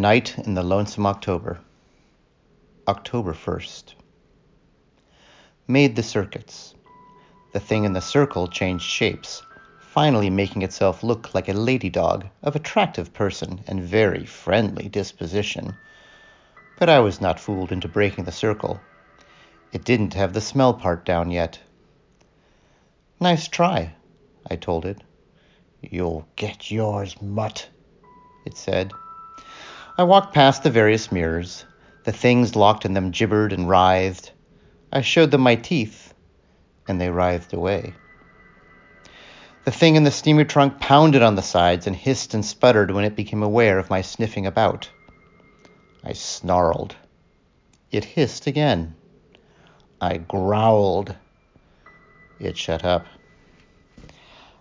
Night in the Lonesome October. October 1st. Made the circuits. The thing in the circle changed shapes, finally making itself look like a lady dog of attractive person and very friendly disposition. But I was not fooled into breaking the circle. It didn't have the smell part down yet. Nice try, I told it. You'll get yours, mutt, it said. I walked past the various mirrors. The things locked in them gibbered and writhed. I showed them my teeth, and they writhed away. The thing in the steamer trunk pounded on the sides and hissed and sputtered when it became aware of my sniffing about. I snarled. It hissed again. I growled. It shut up.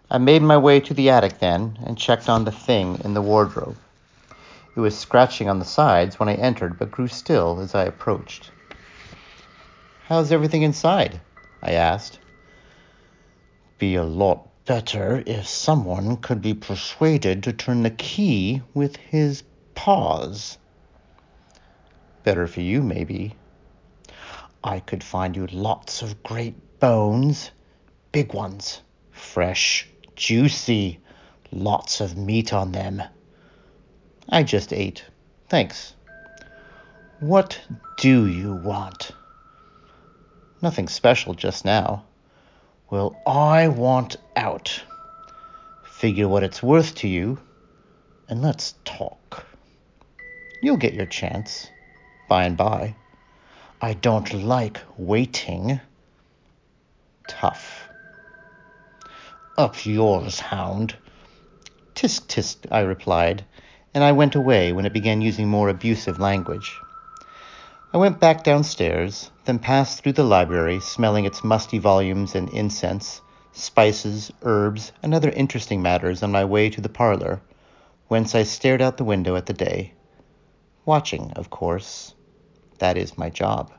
I made my way to the attic then and checked on the thing in the wardrobe. It was scratching on the sides when I entered, but grew still as I approached. How's everything inside? I asked. Be a lot better if someone could be persuaded to turn the key with his paws. Better for you, maybe. I could find you lots of great bones, big ones, fresh, juicy, lots of meat on them. I just ate. Thanks. What do you want? Nothing special just now. Well, I want out. Figure what it's worth to you, and let's talk. You'll get your chance, by and by. I don't like waiting. Tough. Up yours, hound. Tisk tisk, I replied, and I went away when it began using more abusive language. I went back downstairs, then passed through the library, smelling its musty volumes and incense, spices, herbs, and other interesting matters on my way to the parlor, whence I stared out the window at the day. Watching, of course. That is my job.